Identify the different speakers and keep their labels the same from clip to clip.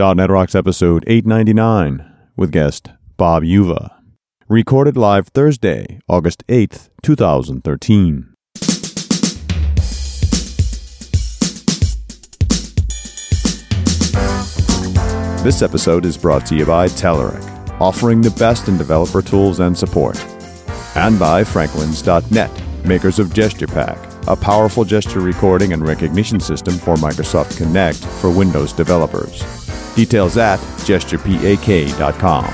Speaker 1: .NET Rocks episode 899 with guest Bob Uva. Recorded live Thursday, August 8th, 2013. This episode is brought to you by Telerik, offering the best in developer tools and support. And by Franklins.net, makers of GesturePak, a powerful gesture recording and recognition system for Microsoft Kinect for Windows developers. Details at gesturepak.com.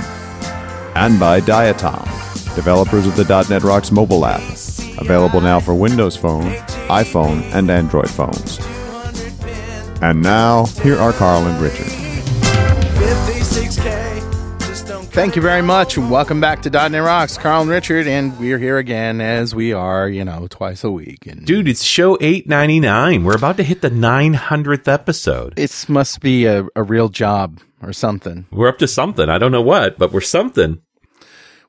Speaker 1: And by Diatom, developers of the .NET Rocks mobile app, available now for Windows Phone, iPhone, and Android phones. And now, here are Carl and Richard.
Speaker 2: Thank you very much. and Welcome back to .NET Rocks, Carl and Richard, and we're here again as we are, you know, twice a week. And
Speaker 3: Dude, it's show 899. We're about to hit the 900th episode.
Speaker 2: it must be a, a real job or something.
Speaker 3: We're up to something. I don't know what, but we're something.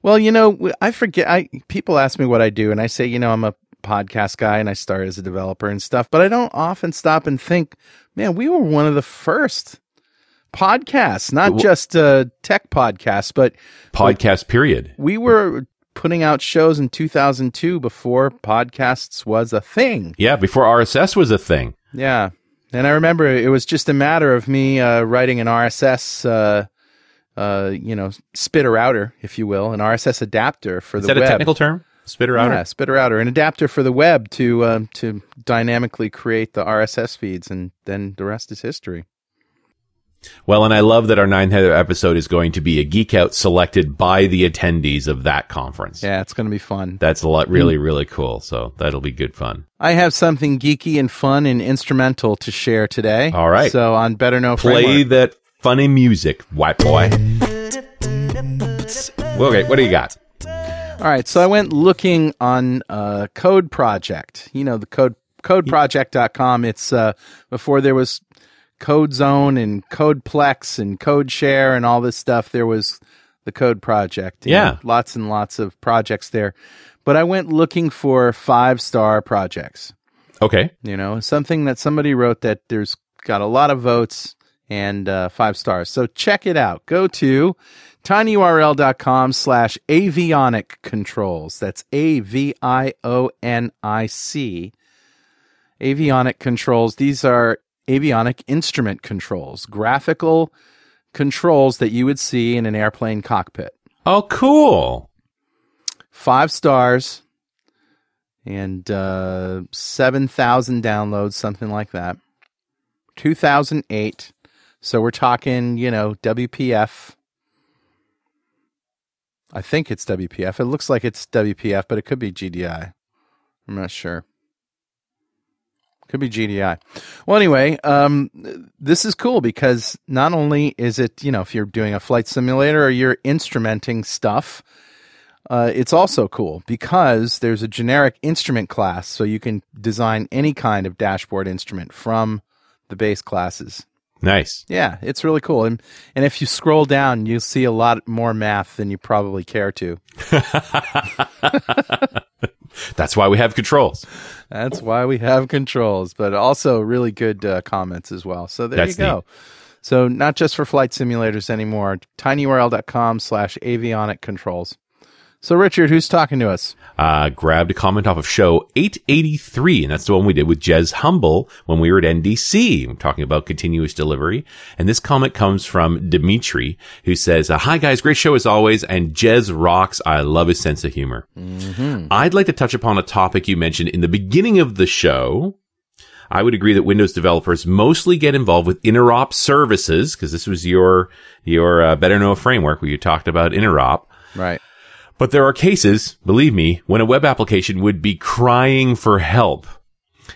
Speaker 2: Well, you know, I forget. I people ask me what I do, and I say, you know, I'm a podcast guy, and I started as a developer and stuff. But I don't often stop and think, man, we were one of the first podcasts, not just uh, tech podcasts, but
Speaker 3: Podcast period.
Speaker 2: we were putting out shows in 2002 before podcasts was a thing.
Speaker 3: Yeah, before RSS was a thing.
Speaker 2: Yeah. And I remember it was just a matter of me uh, writing an RSS, uh, uh, you know, spitter router, if you will, an RSS adapter for
Speaker 3: Is
Speaker 2: the
Speaker 3: that
Speaker 2: web.
Speaker 3: a technical term? Spitter router?
Speaker 2: Yeah, spitter outer, an adapter for the web to um, to dynamically create the RSS feeds, and then the rest is history.
Speaker 3: Well, and I love that our 900th episode is going to be a geek out selected by the attendees of that conference.
Speaker 2: Yeah, it's going to be fun.
Speaker 3: That's a lot, really, really cool. So that'll be good fun.
Speaker 2: I have something geeky and fun and instrumental to share today.
Speaker 3: All right.
Speaker 2: So on Better Know
Speaker 3: Play
Speaker 2: Framework.
Speaker 3: that funny music, white boy. okay, what do you got?
Speaker 2: All right, so I went looking on uh, Code Project. You know the code codeproject.com. It's uh, before there was Code Zone and Codeplex and Code Share and all this stuff. There was the Code Project.
Speaker 3: Yeah.
Speaker 2: lots and lots of projects there. But I went looking for five star projects.
Speaker 3: Okay.
Speaker 2: You know, something that somebody wrote that there's got a lot of votes and uh, five stars. So check it out. Go to tinyurl.com slash avionic controls. That's A V I O N I C. Avionic controls. These are avionic instrument controls, graphical controls that you would see in an airplane cockpit.
Speaker 3: Oh, cool.
Speaker 2: Five stars and uh, 7,000 downloads, something like that. 2008. So we're talking, you know, WPF. I think it's WPF. It looks like it's WPF, but it could be GDI. I'm not sure. Could be GDI. Well, anyway, um, this is cool because not only is it, you know, if you're doing a flight simulator or you're instrumenting stuff, uh, it's also cool because there's a generic instrument class, so you can design any kind of dashboard instrument from the base classes.
Speaker 3: Nice.
Speaker 2: Yeah, it's really cool. And and if you scroll down, you'll see a lot more math than you probably care to.
Speaker 3: That's why we have controls.
Speaker 2: That's why we have controls, but also really good uh, comments as well. So there
Speaker 3: That's
Speaker 2: you go.
Speaker 3: neat.
Speaker 2: So not just for flight simulators anymore. tinyurl.com slash avionic controls. So Richard, who's talking to us?
Speaker 3: uh, grabbed a comment off of show 883, and that's the one we did with Jez Humble when we were at NDC, We're talking about continuous delivery. And this comment comes from Dimitri, who says, uh, Hi guys, great show as always, and Jez rocks. I love his sense of humor. I'd like to touch upon a topic you mentioned in the beginning of the show. I would agree that Windows developers mostly get involved with interop services, because this was your, your, uh, better know framework where you talked about interop.
Speaker 2: Right.
Speaker 3: But there are cases, believe me, when a web application would be crying for help.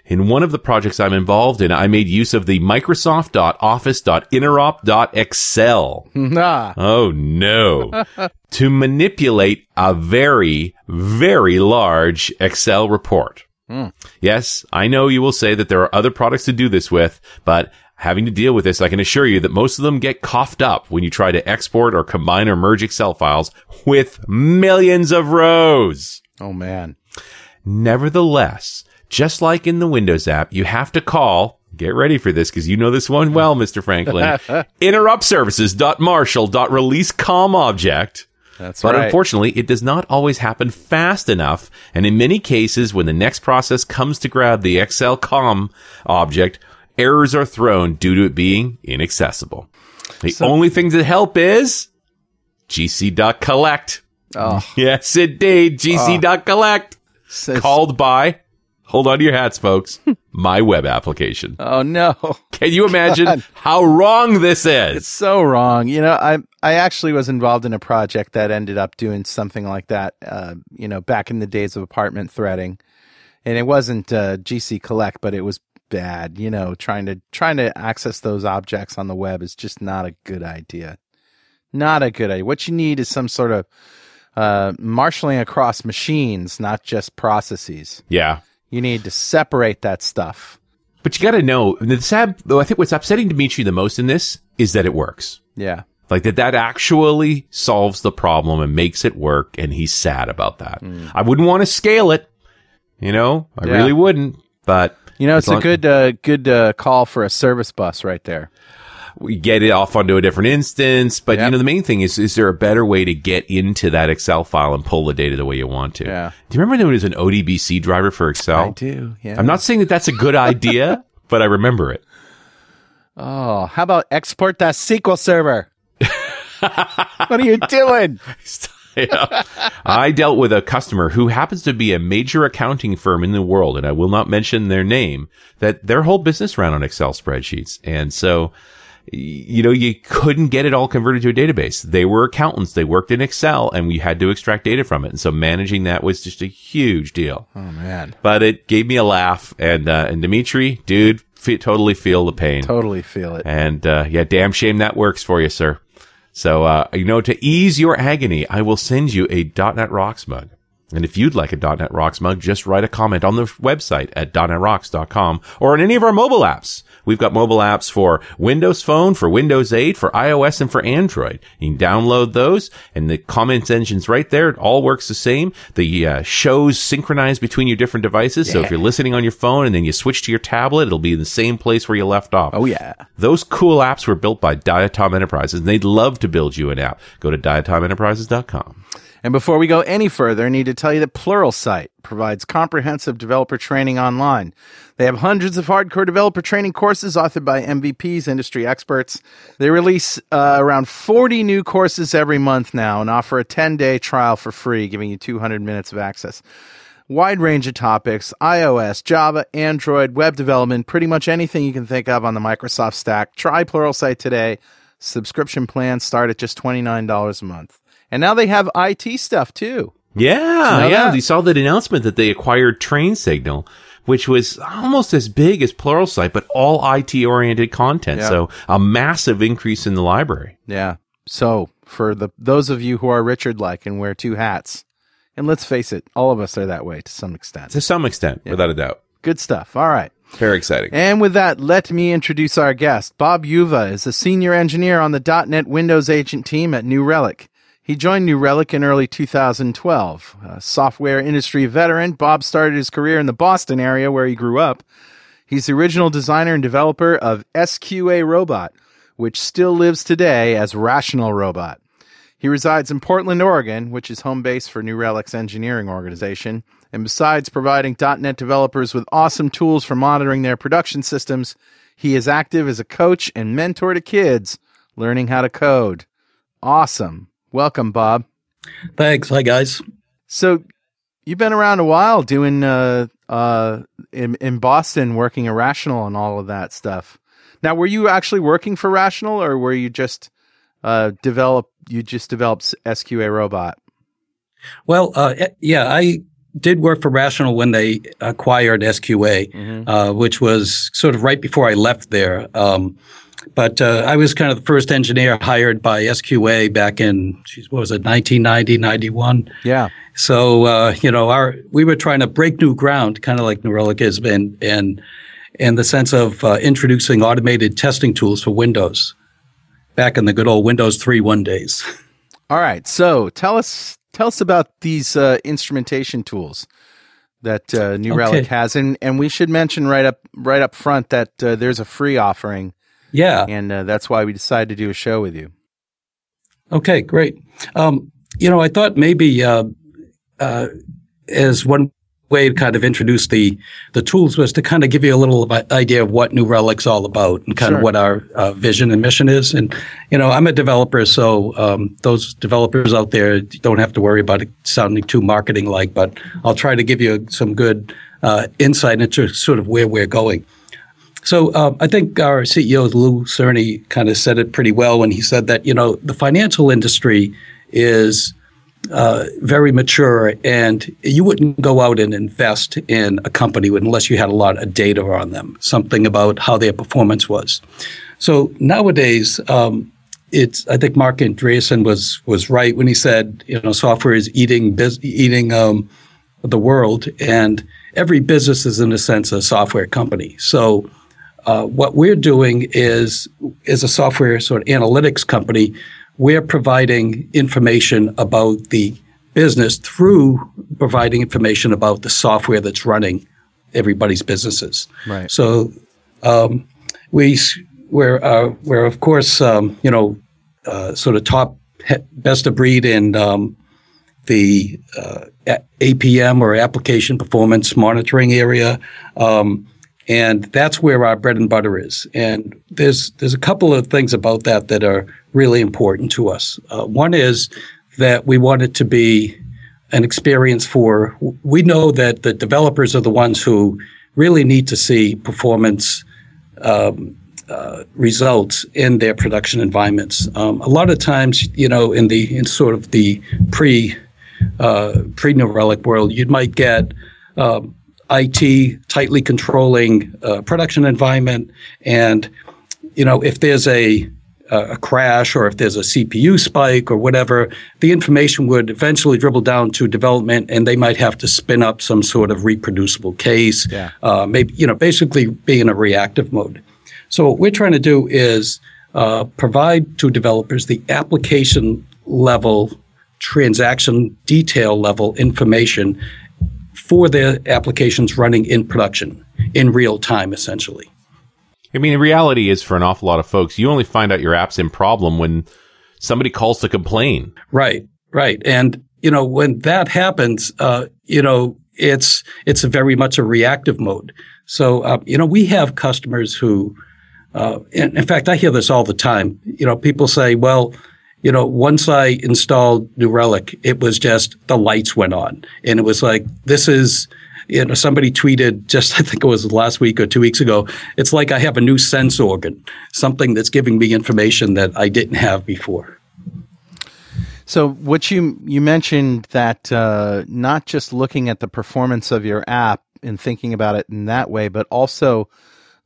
Speaker 3: In one of the projects I'm involved in, I made use of the Microsoft.office.interop.excel.
Speaker 2: Nah.
Speaker 3: Oh no. to manipulate a very, very large Excel report. Hmm. Yes, I know you will say that there are other products to do this with, but having to deal with this, I can assure you that most of them get coughed up when you try to export or combine or merge Excel files with millions of rows.
Speaker 2: Oh man.
Speaker 3: Nevertheless, just like in the Windows app, you have to call Get ready for this because you know this one well, Mr. Franklin. Interrupt services.marshall.release com object.
Speaker 2: That's right.
Speaker 3: But
Speaker 2: right.
Speaker 3: unfortunately, it does not always happen fast enough. And in many cases, when the next process comes to grab the Excel com object, errors are thrown due to it being inaccessible. The only thing to help is gc.collect.
Speaker 2: Oh.
Speaker 3: Yes, indeed. gc.collect.
Speaker 2: Says-
Speaker 3: Called by, hold on to your hats, folks, my web application.
Speaker 2: oh no.
Speaker 3: Can you imagine
Speaker 2: God.
Speaker 3: how wrong this is?
Speaker 2: It's so wrong. You know, I I actually was involved in a project that ended up doing something like that. Uh, you know, back in the days of apartment threading, and it wasn't uh, GC collect, but it was bad. You know, trying to trying to access those objects on the web is just not a good idea. Not a good idea. What you need is some sort of uh, marshaling across machines, not just processes.
Speaker 3: Yeah.
Speaker 2: You need to separate that stuff.
Speaker 3: But you got to know the sad. Though I think what's upsetting Dimitri the most in this is that it works.
Speaker 2: Yeah.
Speaker 3: Like that, that actually solves the problem and makes it work. And he's sad about that. I wouldn't want to scale it. You know, I
Speaker 2: Yeah.
Speaker 3: really wouldn't. But
Speaker 2: You know,
Speaker 3: as
Speaker 2: it's a good uh, good uh, call for a service bus right there.
Speaker 3: we get it off onto a different instance. But
Speaker 2: Yep.
Speaker 3: you know, the main thing is, is there a better way to get into that Excel file and pull the data the way you want to?
Speaker 2: Yeah.
Speaker 3: Do you remember there was an ODBC driver for Excel?
Speaker 2: I do. Yeah.
Speaker 3: I'm not saying that that's a good idea, but I remember it.
Speaker 2: Oh, how about export that SQL server? what are you doing?
Speaker 3: Yeah. I dealt with a customer who happens to be a major accounting firm in the world, and I will not mention their name, that their whole business ran on Excel spreadsheets. And so, you know, you couldn't get it all converted to a database. They were accountants. They worked in Excel and we had to extract data from it. And so managing that was just a huge deal,
Speaker 2: Oh man,
Speaker 3: but it gave me a laugh. And, uh, and Dimitri, dude, fe- totally feel the pain.
Speaker 2: totally feel it.
Speaker 3: And uh, yeah, damn shame that works for you, sir. So uh, you know, to ease your agony, I will send you a .NET Rocks mug. And if you'd like a .NET Rocks mug, just write a comment on the website at .NETRocks.com or on any of our mobile apps. We've got mobile apps for Windows Phone, for Windows 8, for iOS, and for Android. You can download those, and the comments engine's right there. It all works the same. The uh, shows synchronize between your different devices. So if you're listening on your phone and then you switch to your tablet, it'll be in the same place where you left off.
Speaker 2: Oh yeah.
Speaker 3: Those cool apps were built by Diatom Enterprises, and they'd love to build you an app. Go to diatomenterprises.com.
Speaker 2: And before we go any further, I need to tell you that Pluralsight provides comprehensive developer training online. They have hundreds of hardcore developer training courses authored by MVPs, industry experts. They release uh, around 40 new courses every month now and offer a 10 day trial for free, giving you 200 minutes of access. Wide range of topics iOS, Java, Android, web development, pretty much anything you can think of on the Microsoft stack. Try Pluralsight today. Subscription plans start at just $29 a month. And now they have IT stuff too.
Speaker 3: Yeah, yeah.
Speaker 2: that?
Speaker 3: You saw that announcement that they acquired Train Signal, which was almost as big as Pluralsight, but all IT oriented content.
Speaker 2: Yeah.
Speaker 3: So a massive increase in the library.
Speaker 2: Yeah. So for the those of you who are Richard like and wear two hats, and let's face it, all of us are that way to some extent.
Speaker 3: To some extent, without a doubt.
Speaker 2: Good stuff. All right.
Speaker 3: Very exciting.
Speaker 2: And with that, let me introduce our guest. Bob Uva is a senior engineer on the .NET Windows Agent team at New Relic. He joined New Relic in early 2012. A software industry veteran, Bob started his career in the Boston area where he grew up. He's the original designer and developer of SQA Robot, which still lives today as Rational Robot. He resides in Portland, Oregon, which is home base for New Relic's engineering organization. And besides providing .NET developers with awesome tools for monitoring their production systems, he is active as a coach and mentor to kids learning how to code. Awesome. Welcome, Bob.
Speaker 4: Thanks. Hi, guys.
Speaker 2: So you've been around a while doing uh uh in in Boston working at Rational and all of that stuff. Now, were you actually working for Rational or were you just uh develop you just developed SQA robot?
Speaker 4: Well, uh, yeah, I did work for Rational when they acquired SQA, uh, which was sort of right before I left there. Um, but uh, I was kind of the first engineer hired by SQA back in, geez, what was it, 1990, 91.
Speaker 2: Yeah.
Speaker 4: So uh, you know, our we were trying to break new ground, kind of like New Relic is, and and in the sense of uh, introducing automated testing tools for Windows back in the good old Windows 3.1 days.
Speaker 2: All right. So tell us tell us about these uh, instrumentation tools. that uh, New
Speaker 4: Okay.
Speaker 2: Relic has, and and we should mention right up right up front that uh, there's a free offering,
Speaker 4: Yeah.
Speaker 2: and uh, that's why we decided to do a show with you.
Speaker 4: Okay, great. Um, you know, I thought maybe uh, uh, as one way to kind of introduce the the tools was to kind of give you a little idea of what New Relic's all about and kind
Speaker 2: Sure.
Speaker 4: of what our uh, vision and mission is. And you know, I'm a developer, so um, those developers out there don't have to worry about it sounding too marketing like. But I'll try to give you some good uh, insight into sort of where we're going. So uh, I think our CEO Lew Cirne kind of said it pretty well when he said that you know the financial industry is uh, very mature, and you wouldn't go out and invest in a company unless you had a lot of data on them, something about how their performance was. So nowadays, um, it's I think Marc Andreessen was was right when he said you know software is eating eating um, the world, and every business is in a sense a software company. So uh, what we're doing is is a software sort of analytics company. We're providing information about the business through providing information about the software that's running everybody's businesses.
Speaker 2: Right.
Speaker 4: So um, we we're uh, we're of course um, you know uh, sort of top best of breed in um, the uh, APM or application performance monitoring area. Um, and that's where our bread and butter is. And there's there's a couple of things about that that are really important to us. Uh, one is that we want it to be an experience for. We know that the developers are the ones who really need to see performance um, uh, results in their production environments. Um, a lot of times, you know, in the in sort of the pre uh, pre New Relic world, you might get um, IT tightly controlling uh, production environment, and you know if there's a a crash or if there's a CPU spike or whatever, the information would eventually dribble down to development, and they might have to spin up some sort of reproducible case.
Speaker 2: Yeah.
Speaker 4: Uh, maybe you know basically be in a reactive mode. So what we're trying to do is uh, provide to developers the application level, transaction detail level information for their applications running in production in real time, essentially.
Speaker 3: I mean, the reality is for an awful lot of folks, you only find out your app's in problem when somebody calls to complain.
Speaker 4: Right, right, and you know when that happens, uh, you know it's it's a very much a reactive mode. So uh, you know we have customers who, uh, in, in fact, I hear this all the time. You know, people say, well. You know, once I installed New Relic, it was just the lights went on, and it was like, "This is you know, somebody tweeted just, I think it was last week or two weeks ago, it's like I have a new sense organ, something that's giving me information that I didn't have before.
Speaker 2: So, what you you mentioned that uh, not just looking at the performance of your app and thinking about it in that way, but also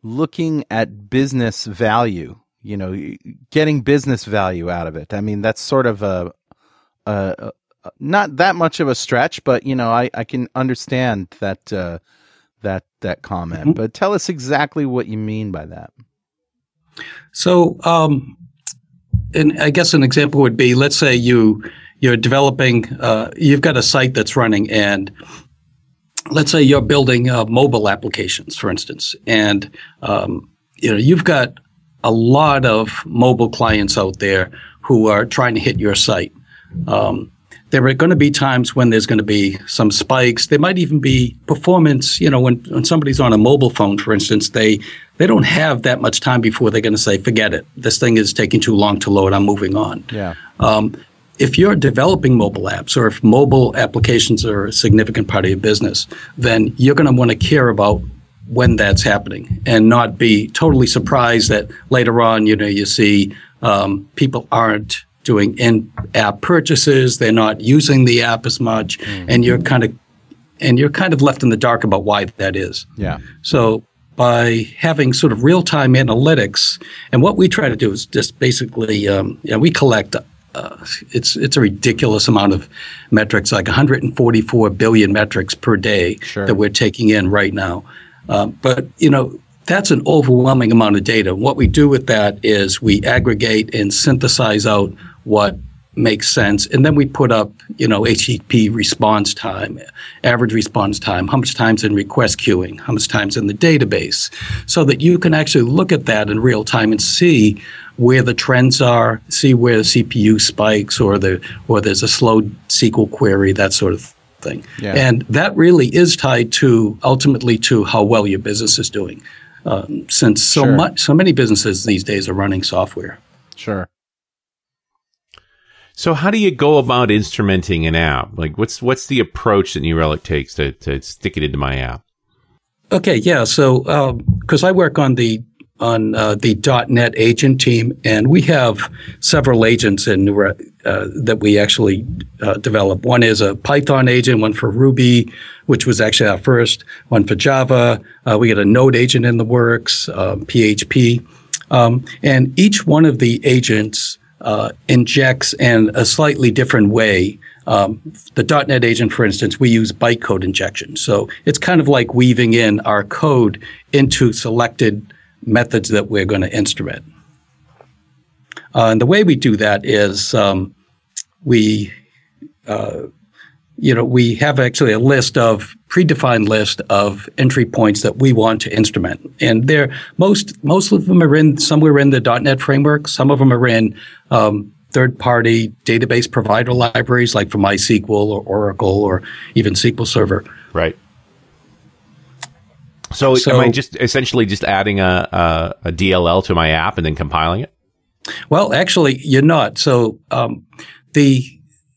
Speaker 2: looking at business value. You know, getting business value out of it. I mean, that's sort of a, a, a not that much of a stretch, but you know, I, I can understand that uh, that that comment.
Speaker 4: Mm-hmm.
Speaker 2: But tell us exactly what you mean by that.
Speaker 4: So, um, and I guess an example would be, let's say you you're developing, uh, you've got a site that's running, and let's say you're building uh, mobile applications, for instance, and um, you know you've got a lot of mobile clients out there who are trying to hit your site. Um, there are going to be times when there's going to be some spikes. There might even be performance. You know, when, when somebody's on a mobile phone, for instance, they they don't have that much time before they're going to say, "Forget it. This thing is taking too long to load. I'm moving on."
Speaker 2: Yeah.
Speaker 4: Um, if you're developing mobile apps, or if mobile applications are a significant part of your business, then you're going to want to care about when that's happening and not be totally surprised that later on, you know, you see um, people aren't doing in-app purchases, they're not using the app as much, and you're kind of and you're kind of left in the dark about why that is.
Speaker 2: Yeah.
Speaker 4: So by having sort of real-time analytics, and what we try to do is just basically, um, you know, we collect. Uh, it's it's a ridiculous amount of metrics, like 144 billion metrics per day
Speaker 2: Sure.
Speaker 4: that we're taking in right now. Um, but you know, that's an overwhelming amount of data. What we do with that is we aggregate and synthesize out what makes sense. And then we put up, you know, HTTP response time, average response time, how much time's in request queuing, how much time's in the database, so that you can actually look at that in real time and see where the trends are, see where the CPU spikes or the or there's a slow SQL query, that sort of thing. Yeah. And that really is tied to ultimately to how well your business is doing. Um, since so sure. much so many businesses these days are running software.
Speaker 2: Sure.
Speaker 3: So how do you go about instrumenting an app? Like what's what's the approach that New Relic takes to, to stick it into my app?
Speaker 4: Okay, yeah. So because um, I work on the on uh, the .NET agent team, and we have several agents in uh, that we actually uh, develop. One is a Python agent, one for Ruby, which was actually our first, one for Java. Uh, we got a Node agent in the works, PHP, um, um, and each one of the agents uh, injects in a slightly different way. Um, the .NET agent, for instance, we use bytecode injection. So it's kind of like weaving in our code into selected methods that we're going to instrument. Uh, and the way we do that is um, we, uh, you know, we have actually a list of predefined list of entry points that we want to instrument, and they're most most of them are in somewhere in the .NET framework. Some of them are in um, third-party database provider libraries like from MySQL or Oracle or even SQL Server.
Speaker 3: Right. So, so am I just essentially just adding a, a, a, DLL to my app and then compiling it?
Speaker 4: Well, actually, you're not. So um, the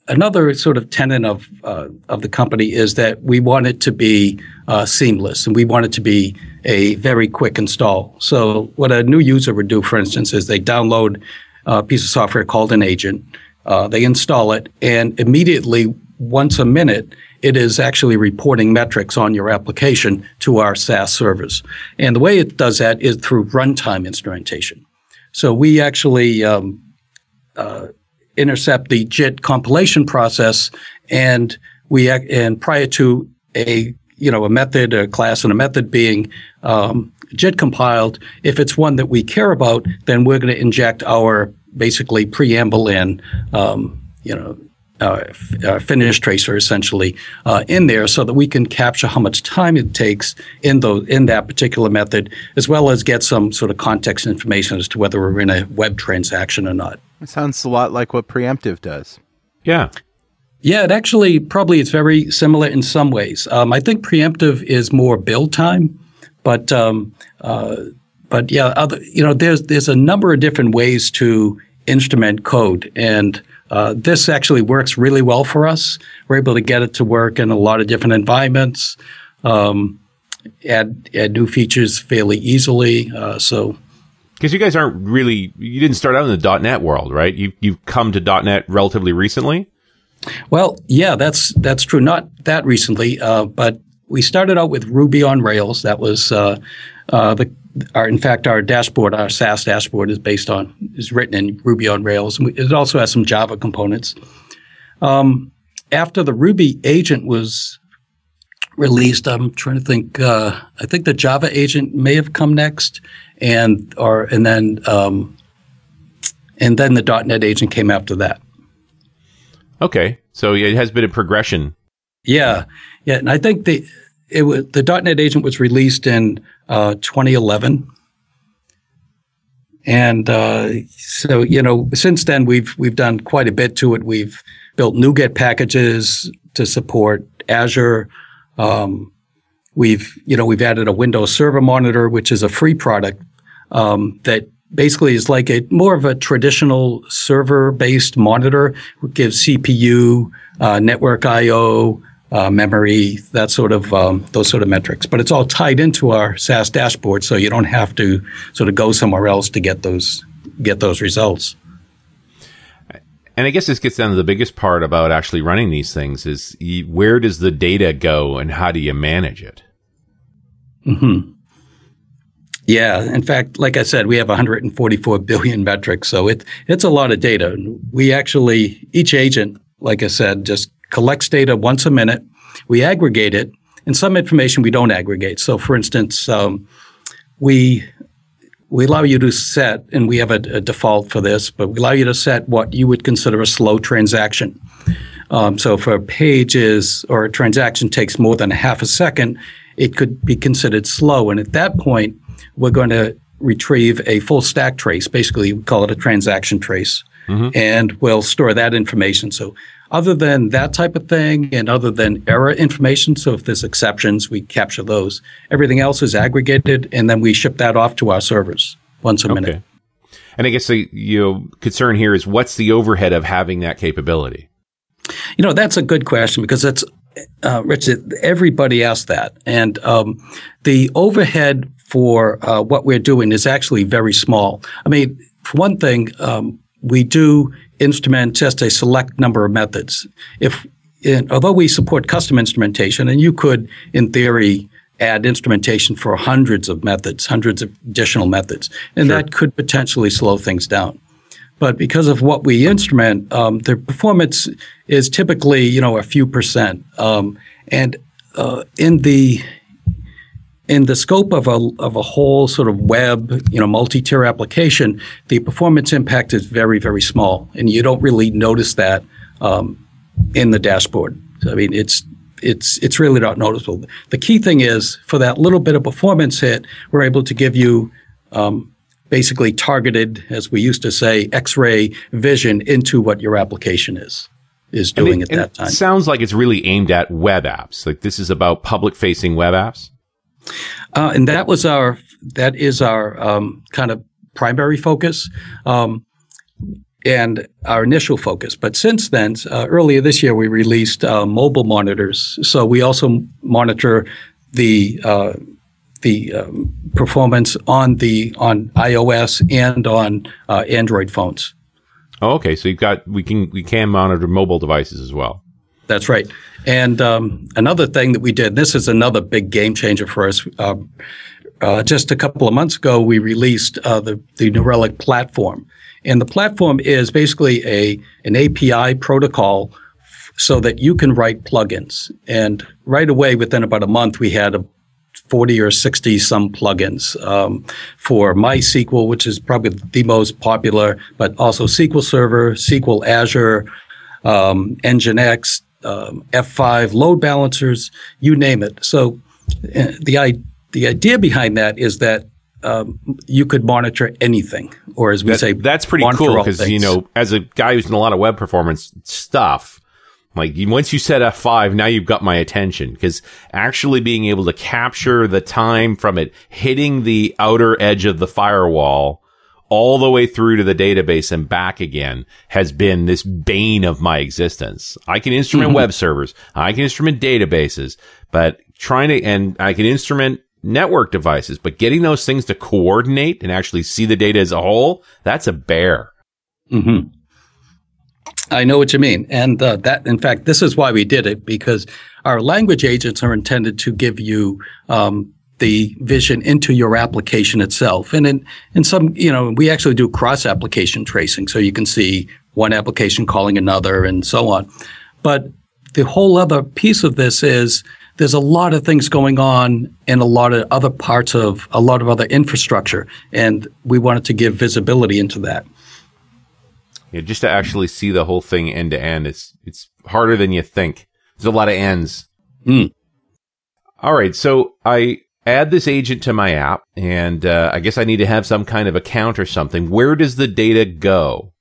Speaker 4: another sort of tenet of uh, of the company is that we want it to be uh, seamless and we want it to be a very quick install. So what a new user would do, for instance, is they download a piece of software called an agent. Uh, they install it, and immediately, once a minute, it is actually reporting metrics on your application to our SaaS servers. And the way it does that is through runtime instrumentation. So we actually um, uh, intercept the JIT compilation process, and we and prior to a you know a method, a class, and a method being um, JIT compiled, if it's one that we care about, then we're going to inject our basically preamble in, um, you know, uh, uh, finish tracer essentially uh, in there so that we can capture how much time it takes in those in that particular method, as well as get some sort of context information as to whether we're in a web transaction or not.
Speaker 2: It sounds a lot like what PreEmptive does.
Speaker 3: Yeah.
Speaker 4: Yeah, it actually probably is very similar in some ways. Um, I think PreEmptive is more build time, but um, uh, but yeah, other, you know, there's there's a number of different ways to instrument code, and uh, this actually works really well for us. We're able to get it to work in a lot of different environments, um, add add new features fairly easily. Uh, so.
Speaker 3: Because you guys aren't really, you didn't start out in the .NET world, right? You you've come to .NET relatively recently.
Speaker 4: Well, yeah, that's that's true. Not that recently, uh, but we started out with Ruby on Rails. That was uh, uh, the our, in fact, our dashboard, our SaaS dashboard, is based on is written in Ruby on Rails. It also has some Java components. Um, after the Ruby agent was released, I'm trying to think. Uh, I think the Java agent may have come next, and or and then um, and then the .NET agent came after that.
Speaker 3: Okay, so it has been a progression.
Speaker 4: Yeah, yeah, and I think the it was the .NET agent was released in uh, 2011. And uh, so, you know, since then we've we've done quite a bit to it. We've built NuGet packages to support Azure. Um, we've you know we've added a Windows Server Monitor, which is a free product um, that basically is like a more of a traditional server-based monitor. It gives CPU, uh, network I/O, uh, memory, that sort of um, those sort of metrics. But it's all tied into our SaaS dashboard, so you don't have to sort of go somewhere else to get those get those results.
Speaker 3: And I guess this gets down to the biggest part about actually running these things is where does the data go and how do you manage it?
Speaker 4: Hmm. Yeah. In fact, like I said, we have 144 billion metrics, so it it's a lot of data. We actually each agent, like I said, just collects data once a minute. We aggregate it, and some information we don't aggregate. So, for instance, um, we we allow you to set, and we have a, a, default for this, but we allow you to set what you would consider a slow transaction. Um, so if a page is or a transaction takes more than a half a second, it could be considered slow. And at that point, we're going to retrieve a full stack trace. Basically, we call it a transaction trace. Mm-hmm. And we'll store that information. So other than that type of thing and other than error information, so if there's exceptions, we capture those. Everything else is aggregated and then we ship that off to our servers once a okay. minute.
Speaker 3: And I guess the you know, concern here is what's the overhead of having that capability?
Speaker 4: You know, that's a good question because that's uh, Richard, everybody asks that. And um, the overhead for uh, what we're doing is actually very small. I mean, for one thing, um, we do instrument just a select number of methods. If in, although we support custom instrumentation, and you could, in theory, add instrumentation for hundreds of methods, hundreds of additional methods, and sure. that could potentially slow things down. But because of what we instrument, um, the performance is typically, you know, a few percent. Um, and uh, in the in the scope of a of a whole sort of web, you know, multi-tier application, the performance impact is very very small, and you don't really notice that um, in the dashboard. So, I mean, it's it's it's really not noticeable. The key thing is for that little bit of performance hit, we're able to give you um, basically targeted, as we used to say, X-ray vision into what your application is is doing it, at that time.
Speaker 3: sounds like it's really aimed at web apps. Like this is about public-facing web apps.
Speaker 4: Uh, and that was our that is our um, kind of primary focus. Um, and our initial focus. But since then, uh, earlier this year, we released uh, mobile monitors. So we also monitor the uh, the um, performance on the on iOS and on uh, Android phones.
Speaker 3: Oh, okay. So you've got we can we can monitor mobile devices as well.
Speaker 4: That's right. And um, another thing that we did. This is another big game changer for us. Um, uh, just a couple of months ago, we released uh, the the New Relic platform, and the platform is basically a an API protocol so that you can write plugins. And right away, within about a month, we had a 40 or 60 some plugins um, for MySQL, which is probably the most popular, but also SQL Server, SQL Azure, um, Nginx, um, F5, load balancers, you name it. So uh, the, the idea behind that is that um, you could monitor anything, or as we
Speaker 3: that,
Speaker 4: say,
Speaker 3: that's pretty cool because you know, as a guy who's done a lot of web performance stuff, like once you set F5, now you've got my attention because actually being able to capture the time from it hitting the outer edge of the firewall all the way through to the database and back again has been this bane of my existence. I can instrument mm-hmm. web servers. I can instrument databases, but trying to, and I can instrument network devices, but getting those things to coordinate and actually see the data as a whole, that's a bear.
Speaker 4: Mm-hmm. I know what you mean. And uh, that, in fact, this is why we did it because our language agents are intended to give you um, the vision into your application itself. And in, in some, you know, we actually do cross application tracing. So you can see one application calling another and so on. But the whole other piece of this is there's a lot of things going on in a lot of other parts of a lot of other infrastructure. And we wanted to give visibility into that.
Speaker 3: Yeah, just to actually see the whole thing end to end, it's it's harder than you think. There's a lot of ends.
Speaker 4: Mm.
Speaker 3: All right, so I add this agent to my app, and uh, I guess I need to have some kind of account or something. Where does the data go?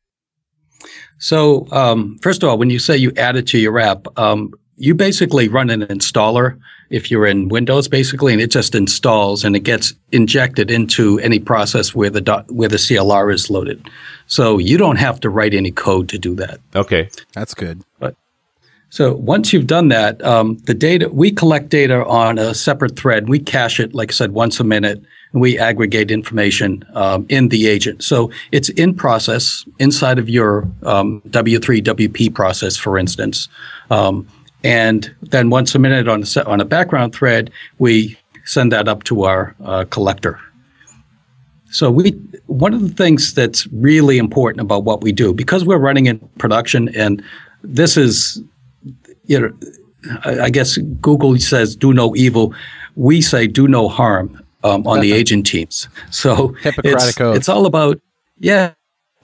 Speaker 4: So, um, first of all, when you say you add it to your app, um, you basically run an installer if you're in Windows, basically, and it just installs and it gets injected into any process where the dot, where the CLR is loaded. So you don't have to write any code to do that.
Speaker 3: Okay,
Speaker 2: that's good.
Speaker 4: But so once you've done that, um, the data we collect data on a separate thread. We cache it, like I said, once a minute, and we aggregate information um, in the agent. So it's in process inside of your um, W3 WP process, for instance. Um, and then once a minute on a, on a background thread, we send that up to our uh, collector. So we one of the things that's really important about what we do because we're running in production and this is you know I guess Google says do no evil we say do no harm um, on the agent teams. So it's, it's all about yeah.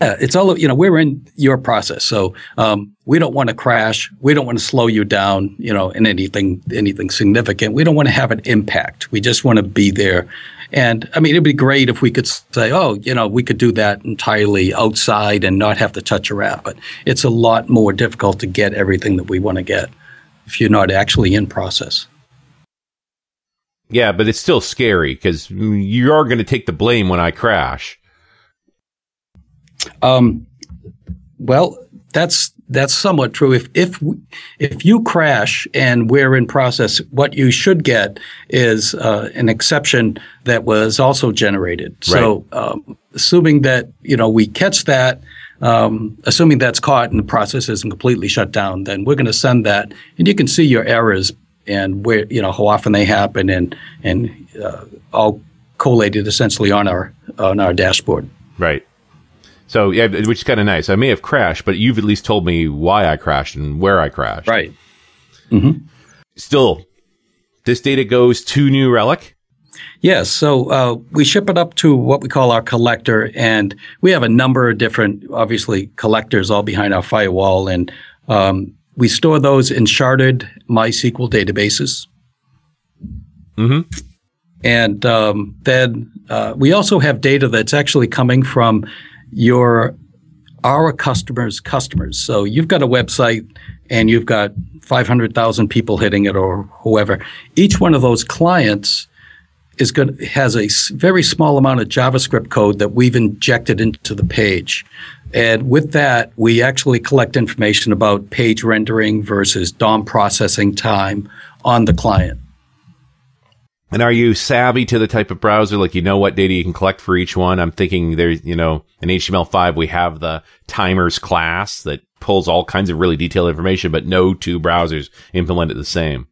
Speaker 4: Yeah, it's all you know. We're in your process, so um, we don't want to crash. We don't want to slow you down, you know, in anything anything significant. We don't want to have an impact. We just want to be there. And I mean, it'd be great if we could say, oh, you know, we could do that entirely outside and not have to touch a app. But it's a lot more difficult to get everything that we want to get if you're not actually in process.
Speaker 3: Yeah, but it's still scary because you are going to take the blame when I crash.
Speaker 4: Um, well, that's that's somewhat true. If if if you crash and we're in process, what you should get is uh, an exception that was also generated. So, um, assuming that you know we catch that, um, assuming that's caught and the process isn't completely shut down, then we're going to send that, and you can see your errors and where you know how often they happen, and and uh, all collated essentially on our on our dashboard.
Speaker 3: Right. So yeah, which is kind of nice. I may have crashed, but you've at least told me why I crashed and where I crashed.
Speaker 4: Right.
Speaker 3: Still, this data goes to New Relic.
Speaker 4: Yes. So uh, we ship it up to what we call our collector, and we have a number of different, obviously, collectors all behind our firewall, and um, we store those in sharded MySQL databases.
Speaker 3: Mm-hmm.
Speaker 4: And um, then uh, we also have data that's actually coming from your our customers' customers. So you've got a website and you've got 500,000 people hitting it or whoever. Each one of those clients is going has a very small amount of JavaScript code that we've injected into the page. And with that, we actually collect information about page rendering versus DOM processing time on the client.
Speaker 3: And are you savvy to the type of browser? Like, you know what data you can collect for each one? I'm thinking there's, you know, in HTML5, we have the timers class that pulls all kinds of really detailed information, but no two browsers implement it the same.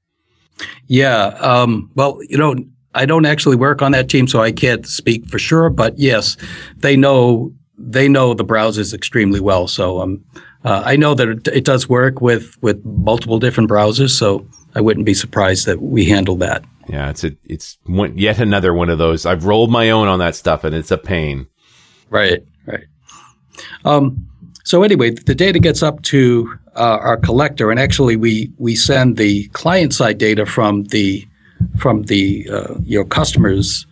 Speaker 4: Yeah. Um, well, you know, I don't actually work on that team, so I can't speak for sure. But yes, they know they know the browsers extremely well. So um, uh, I know that it, it does work with with multiple different browsers. So I wouldn't be surprised that we handle that.
Speaker 3: Yeah, it's a, it's one, yet another one of those. I've rolled my own on that stuff and it's a pain.
Speaker 4: Right. Right. Um, so anyway, the data gets up to uh, our collector, and actually we we send the client side data from the from the uh, your customers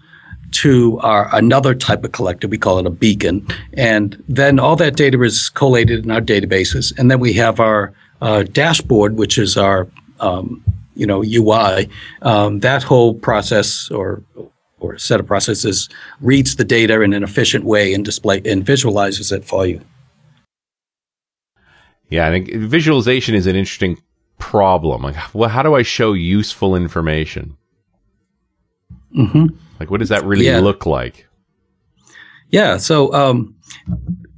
Speaker 4: to our another type of collector. We call it a beacon, and then all that data is collated in our databases, and then we have our uh, dashboard, which is our um, you know UI. Um, that whole process or or set of processes reads the data in an efficient way and display and visualizes it for you.
Speaker 3: Yeah, I think visualization is an interesting problem. Like, well, how do I show useful information?
Speaker 4: hmm
Speaker 3: Like, what does that really
Speaker 4: Yeah.
Speaker 3: look like?
Speaker 4: Yeah, so um,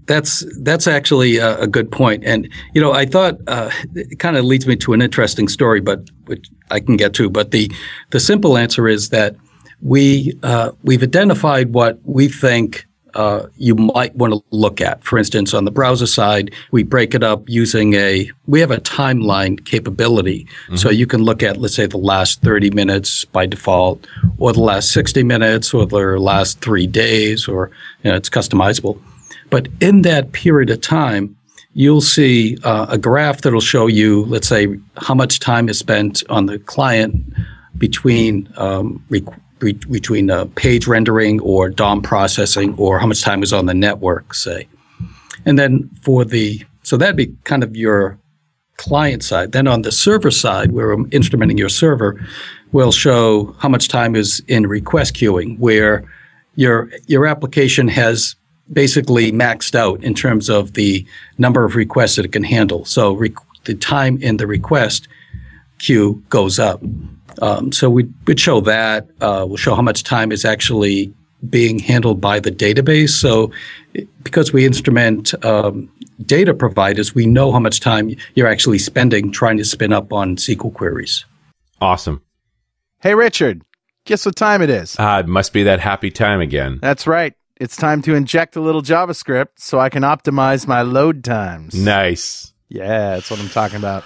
Speaker 4: that's that's actually a, a good point, and you know I thought uh, it kind of leads me to an interesting story, but which I can get to. But the the simple answer is that we uh, we've identified what we think uh, you might want to look at. For instance, on the browser side, we break it up using a we have a timeline capability, so you can look at let's say the last thirty minutes by default, or the last sixty minutes, or the last three days, or you know, it's customizable. But in that period of time, you'll see uh, a graph that'll show you, let's say, how much time is spent on the client between um, re- be- between uh, page rendering or DOM processing, or how much time is on the network, say. And then for the so that'd be kind of your client side. Then on the server side, where I'm instrumenting your server, we'll show how much time is in request queuing, where your your application has basically maxed out in terms of the number of requests that it can handle. So re- the time in the request queue goes up. Um, so we would show that. Uh, we'll show how much time is actually being handled by the database. So because we instrument um, data providers, we know how much time you're actually spending trying to spin up on SQL queries.
Speaker 3: Awesome.
Speaker 2: Hey, Richard, guess what time it is?
Speaker 3: Ah, it must be that happy time again.
Speaker 2: That's right. It's time to inject a little JavaScript so I can optimize my load times.
Speaker 3: Nice.
Speaker 2: Yeah, that's what I'm talking about.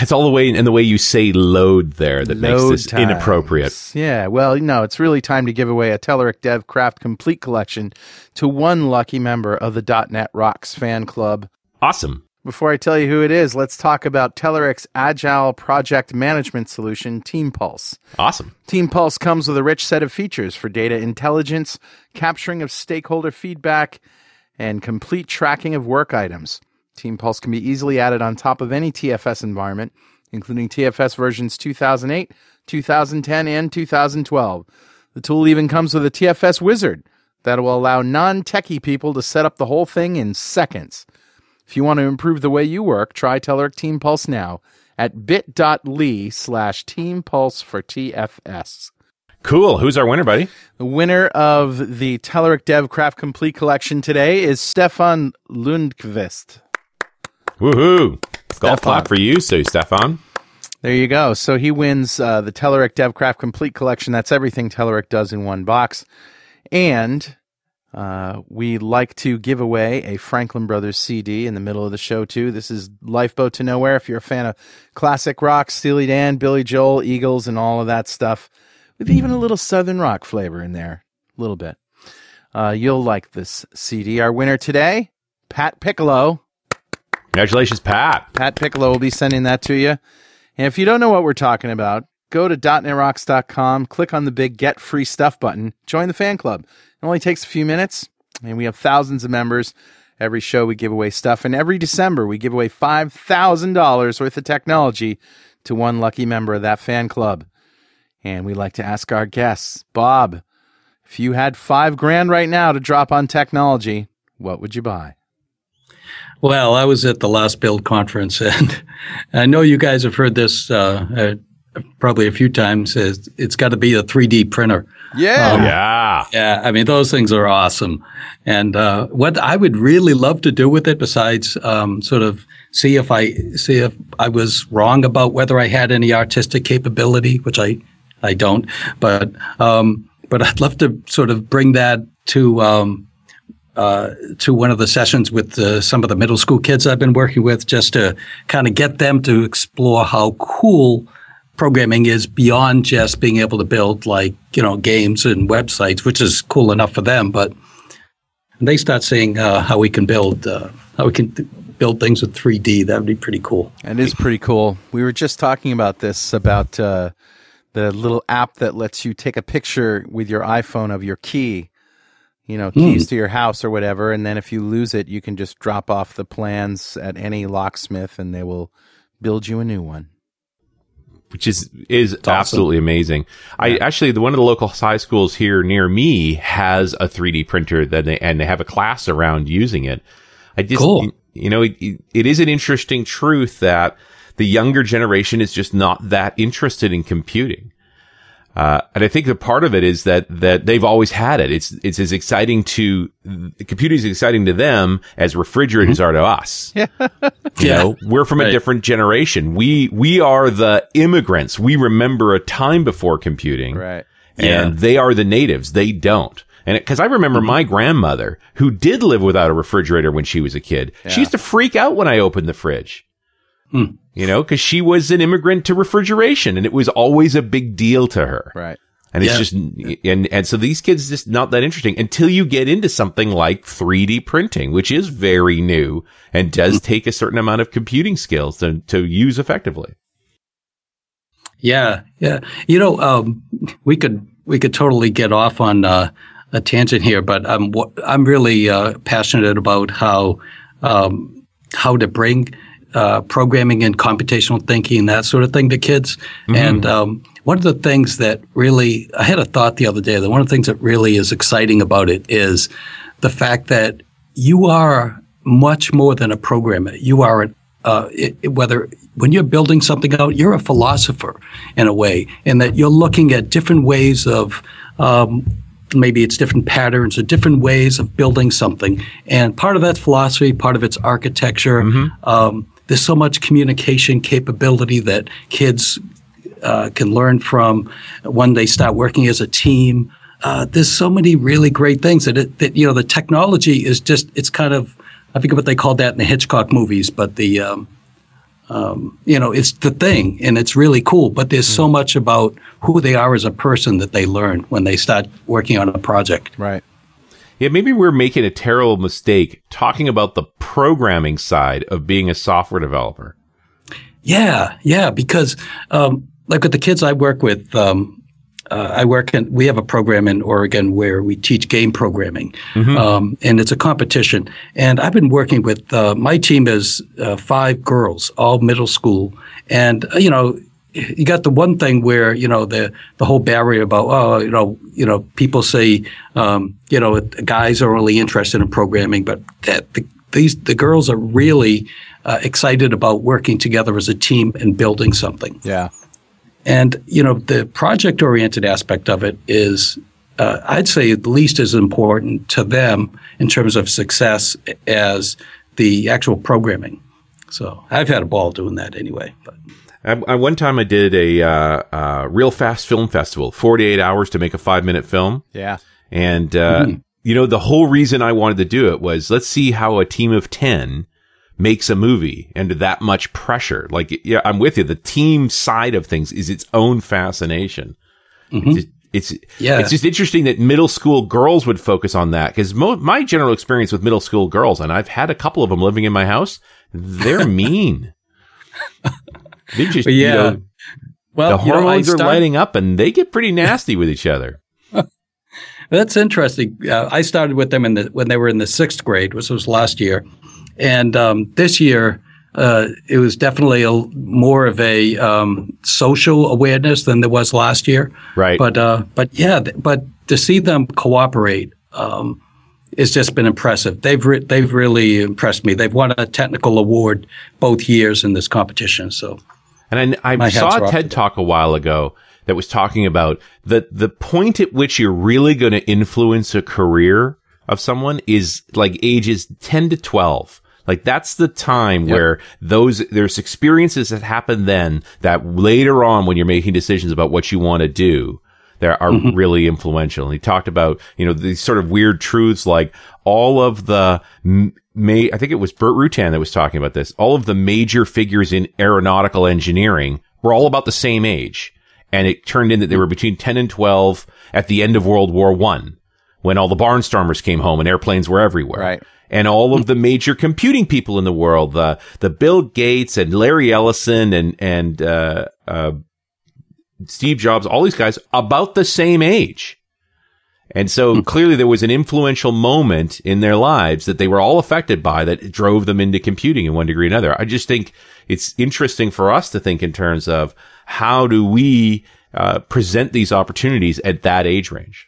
Speaker 3: It's all the way in the way you say load there that
Speaker 2: Load
Speaker 3: makes this
Speaker 2: times.
Speaker 3: inappropriate.
Speaker 2: Yeah, well, no, it's really time to give away a Telerik Dev Craft Complete Collection to one lucky member of the .NET Rocks fan club.
Speaker 3: Awesome.
Speaker 2: Before I tell you who it is, let's talk about Telerik's agile project management solution, Team Pulse.
Speaker 3: Awesome.
Speaker 2: Team Pulse comes with a rich set of features for data intelligence, capturing of stakeholder feedback, and complete tracking of work items. Team Pulse can be easily added on top of any TFS environment, including TFS versions 2008, 2010, and 2012. The tool even comes with a TFS wizard that will allow non techie people to set up the whole thing in seconds. If you want to improve the way you work, try Telerik Team Pulse now at bit.ly slash Team Pulse for TFS.
Speaker 3: Cool. Who's our winner, buddy?
Speaker 2: The winner of the Telerik Dev Craft Complete Collection today is Stefan Lundqvist.
Speaker 3: Woohoo. Golf clap for you, so Stefan.
Speaker 2: There you go. So he wins uh, the Telerik DevCraft Complete Collection. That's everything Telerik does in one box. And uh, we like to give away a Franklin Brothers CD in the middle of the show, too. This is Lifeboat to Nowhere. If you're a fan of classic rock, Steely Dan, Billy Joel, Eagles, and all of that stuff, with even a little Southern rock flavor in there, a little bit. Uh, you'll like this CD. Our winner today, Pat Piccolo.
Speaker 3: Congratulations, Pat.
Speaker 2: Pat Piccolo will be sending that to you. And if you don't know what we're talking about, go to .netrocks.com, click on the big Get Free Stuff button, join the fan club. It only takes a few minutes, and we have thousands of members. Every show we give away stuff, and every December we give away $5,000 worth of technology to one lucky member of that fan club. And we like to ask our guests, Bob, if you had five grand right now to drop on technology, what would you buy?
Speaker 4: Well, I was at the last build conference, and I know you guys have heard this uh, probably a few times. It's, it's got to be a 3D printer.
Speaker 2: Yeah.
Speaker 4: Um,
Speaker 3: Yeah.
Speaker 4: Yeah, I mean those things are awesome. And uh, what I would really love to do with it, besides um, sort of see if I see if I was wrong about whether I had any artistic capability, which I I don't, but um, but I'd love to sort of bring that to. Um, uh, to one of the sessions with uh, some of the middle school kids I've been working with, just to kind of get them to explore how cool programming is beyond just being able to build like you know games and websites, which is cool enough for them. But they start seeing uh, how we can build uh, how we can th- build things with 3D. That would be pretty cool.
Speaker 2: It is pretty cool. We were just talking about this about uh, the little app that lets you take a picture with your iPhone of your key, you know, keys to your house or whatever, and then if you lose it, you can just drop off the plans at any locksmith, and they will build you a new one.
Speaker 3: Which is is absolutely amazing. I actually the one of the local high schools here near me has a 3D printer that they and they have a class around using it. I just
Speaker 4: Cool.
Speaker 3: you know it, it, it is an interesting truth that the younger generation is just not that interested in computing. Uh, and I think the part of it is that, that they've always had it. It's, it's as exciting to, computing is exciting to them as refrigerators mm-hmm. are to us. Yeah. You
Speaker 4: Yeah.
Speaker 3: know, we're from a different generation. We, we are the immigrants. We remember a time before computing.
Speaker 2: Right.
Speaker 3: And
Speaker 4: Yeah.
Speaker 3: they are the natives. They don't. And because I remember mm-hmm. my grandmother who did live without a refrigerator when she was a kid, she used to freak out when I opened the fridge. Hmm. You know, because she was an immigrant to refrigeration and it was always a big deal to her.
Speaker 2: Right.
Speaker 3: And it's
Speaker 4: Yeah.
Speaker 3: just, and, and so these kids just not that interesting until you get into something like 3D printing, which is very new and does take a certain amount of computing skills to, to use effectively.
Speaker 4: Yeah, yeah. You know, um, we could we could totally get off on uh, a tangent here, but I'm I'm really uh, passionate about how um, how to bring uh, programming and computational thinking that sort of thing to kids. And um, one of the things that really I had a thought the other day that one of the things that really is exciting about it is the fact that you are much more than a programmer. You are an uh, it, it- whether when you're building something out, you're a philosopher in a way, in that you're looking at different ways of um, maybe it's different patterns or different ways of building something. And part of that's philosophy, part of it's architecture. Um, there's so much communication capability that kids uh, can learn from when they start working as a team. Uh, there's so many really great things that it, that you know the technology is just it's kind of I think what they called that in the Hitchcock movies, but the um, um, you know, it's the thing and it's really cool. But there's so much about who they are as a person that they learn when they start working on a project.
Speaker 2: Right.
Speaker 3: Yeah, maybe we're making a terrible mistake talking about the programming side of being a software developer.
Speaker 4: Yeah, yeah, because um, like with the kids I work with, um, uh, I work in. We have a program in Oregon where we teach game programming, um, and it's a competition. And I've been working with uh, my team is uh, five girls, all middle school, and uh, you know. You got the one thing where you know the the whole barrier about oh you know you know people say um, you know guys are only interested in programming, but that the, these the girls are really uh, excited about working together as a team and building something.
Speaker 2: Yeah.
Speaker 4: And you know, the project-oriented aspect of it is, uh, I'd say, at least as important to them in terms of success as the actual programming. So I've had a ball doing that anyway. But
Speaker 3: I, I, one time I did a uh, uh, real fast film festival, 48 hours to make a five minute film.
Speaker 2: Yeah.
Speaker 3: And, uh, you know, the whole reason I wanted to do it was let's see how a team of 10 makes a movie under that much pressure. Like, yeah, I'm with you. The team side of things is its own fascination. It's, just- it's,
Speaker 4: Yeah.
Speaker 3: it's just interesting that middle school girls would focus on that because mo- my general experience with middle school girls, and I've had a couple of them living in my house, they're mean. They just, you
Speaker 4: Yeah.
Speaker 3: know,
Speaker 4: well,
Speaker 3: the
Speaker 4: you know,
Speaker 3: hormones are lighting up and they get pretty nasty with each other.
Speaker 4: That's interesting. Uh, I started with them in the when they were in the sixth grade, which was last year, and um, this year uh, it was definitely a, more of a um, social awareness than there was last year.
Speaker 3: Right.
Speaker 4: But uh, but yeah, th- but to see them cooperate um, has just been impressive. They've re- they've really impressed me. They've won a technical award both years in this competition. So
Speaker 3: And I, I saw a TED talk a while ago that was talking about the the point at which you're really going to influence a career of someone is like ages 10 to 12. Like that's the time where those there's experiences that happen then that later on when you're making decisions about what you want to do that are
Speaker 4: Mm-hmm.
Speaker 3: really influential. And he talked about, you know, these sort of weird truths like all of the m- may, I think it was Burt Rutan that was talking about this. All of the major figures in aeronautical engineering were all about the same age. And it turned in that they were between 10 and 12 at the end of World War One when all the barnstormers came home and airplanes were everywhere.
Speaker 2: Right.
Speaker 3: And all of the major computing people in the world, the, the Bill Gates and Larry Ellison and, and, uh, uh, Steve Jobs, all these guys about the same age. And so clearly there was an influential moment in their lives that they were all affected by that drove them into computing in one degree or another. I just think it's interesting for us to think in terms of how do we uh, present these opportunities at that age range?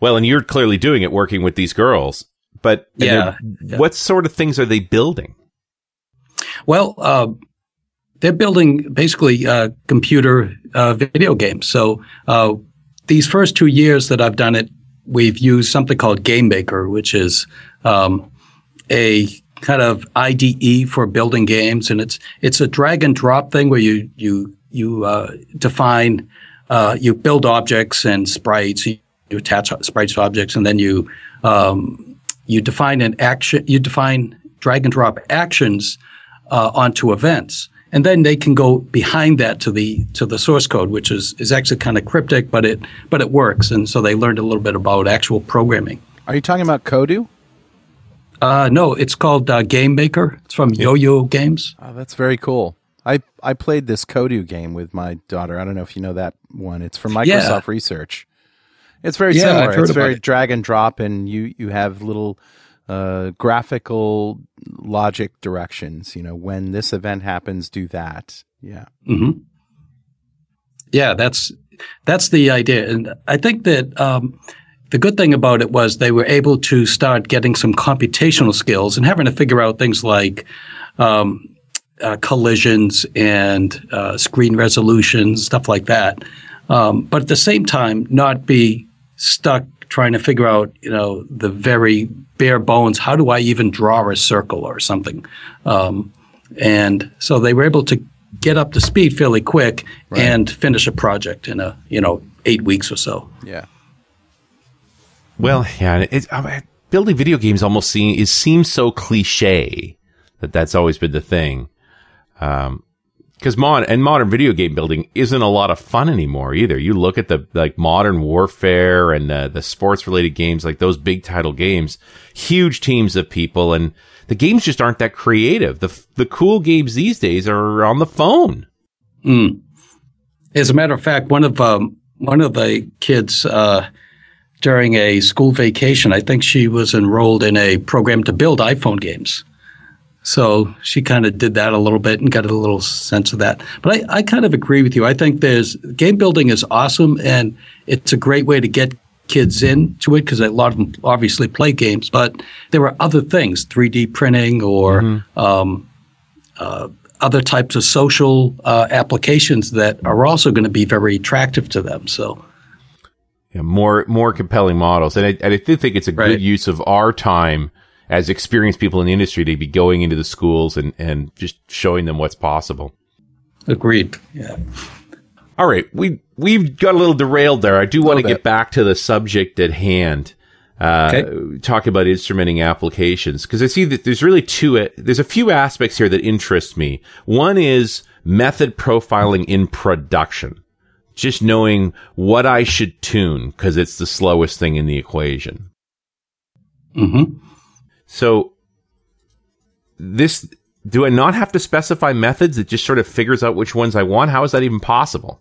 Speaker 3: Well, and you're clearly doing it working with these girls, but and
Speaker 4: Yeah,
Speaker 3: what sort of things are they building?
Speaker 4: Well, uh, they're building basically uh, computer uh, video games. So uh, these first two years that I've done it, we've used something called Game Maker, which is um, a kind of IDE for building games, and it's it's a drag and drop thing where you you you uh, define uh, you build objects and sprites. You, you attach sprites to objects, and then you um, you define an action. You define drag and drop actions uh, onto events, and then they can go behind that to the to the source code, which is is actually kind of cryptic, but it but it works, and so they learned a little bit about actual programming.
Speaker 2: Are you talking about Kodu?
Speaker 4: Uh, no, it's called uh, Game Maker. It's from Yo-Yo Games.
Speaker 2: Oh, that's very cool. I, I played this Kodu game with my daughter. I don't know if you know that one. It's from Microsoft
Speaker 4: Yeah.
Speaker 2: Research. It's very
Speaker 4: Yeah,
Speaker 2: similar. It's very
Speaker 4: it.
Speaker 2: drag and drop, and you, you have little uh, graphical logic directions. You know, when this event happens, do that. Yeah.
Speaker 4: hmm Yeah, that's that's the idea, and I think that um, the good thing about it was they were able to start getting some computational skills and having to figure out things like um, uh, collisions and uh, screen resolutions, stuff like that. Um, but at the same time, not be stuck trying to figure out, you know, the very bare bones. How do I even draw a circle or something? Um, and so they were able to get up to speed fairly quick and finish a project in a you know eight weeks or so.
Speaker 2: Yeah.
Speaker 3: Well, yeah, it, uh, building video games almost seem, it seems so cliche that that's always been the thing. Um, because mod and modern video game building isn't a lot of fun anymore either. You look at the like modern warfare and the, the sports related games, like those big title games, huge teams of people, and the games just aren't that creative. The the cool games these days are on the phone.
Speaker 4: Mm. As a matter of fact, one of um, one of the kids uh, during a school vacation, I think she was enrolled in a program to build iPhone games. So she kind of did that a little bit and got a little sense of that. But I, I kind of agree with you. I think there's game building is awesome and it's a great way to get kids into it because a lot of them obviously play games, but there are other things, 3D printing or mm-hmm. um, uh, other types of social uh, applications that are also going to be very attractive to them. So.
Speaker 3: Yeah, more more compelling models, and I, and I do think it's a right. good use of our time as experienced people in the industry to be going into the schools and, and just showing them what's possible.
Speaker 4: Agreed. Yeah.
Speaker 3: All right. We, we've got a little derailed there. I do want to get back to the subject at hand. Uh, okay. talk about instrumenting applications because I see that there's really two, there's a few aspects here that interest me. One is method profiling in production. Just knowing what I should tune because it's the slowest thing in the equation.
Speaker 4: Mm-hmm.
Speaker 3: So this, do I not have to specify methods? It just sort of figures out which ones I want. How is that even possible?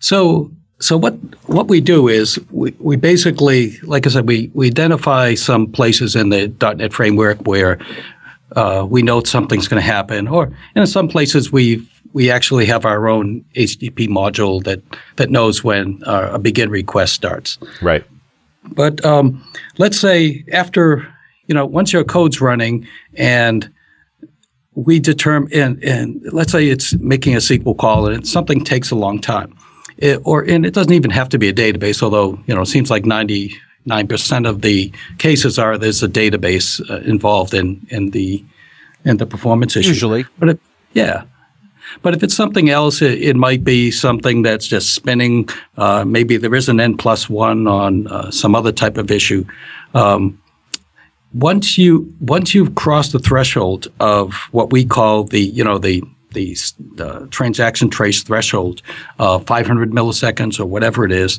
Speaker 4: So, so what what we do is we, we basically, like I said, we, we identify some places in the .NET framework where uh, we know something's going to happen, or in some places we we actually have our own HTTP module that that knows when uh, a begin request starts.
Speaker 3: Right.
Speaker 4: But um, let's say after you know, once your code's running and we determine, and, and let's say it's making a SQL call and something takes a long time. It, or, and it doesn't even have to be a database, although, you know, it seems like 99% of the cases are there's a database uh, involved in, in the, in the performance issue.
Speaker 2: Usually.
Speaker 4: But it, yeah. But if it's something else, it, it, might be something that's just spinning. Uh, maybe there is an n plus one on uh, some other type of issue. Um, once you once you've crossed the threshold of what we call the you know the the uh, transaction trace threshold, uh, 500 milliseconds or whatever it is,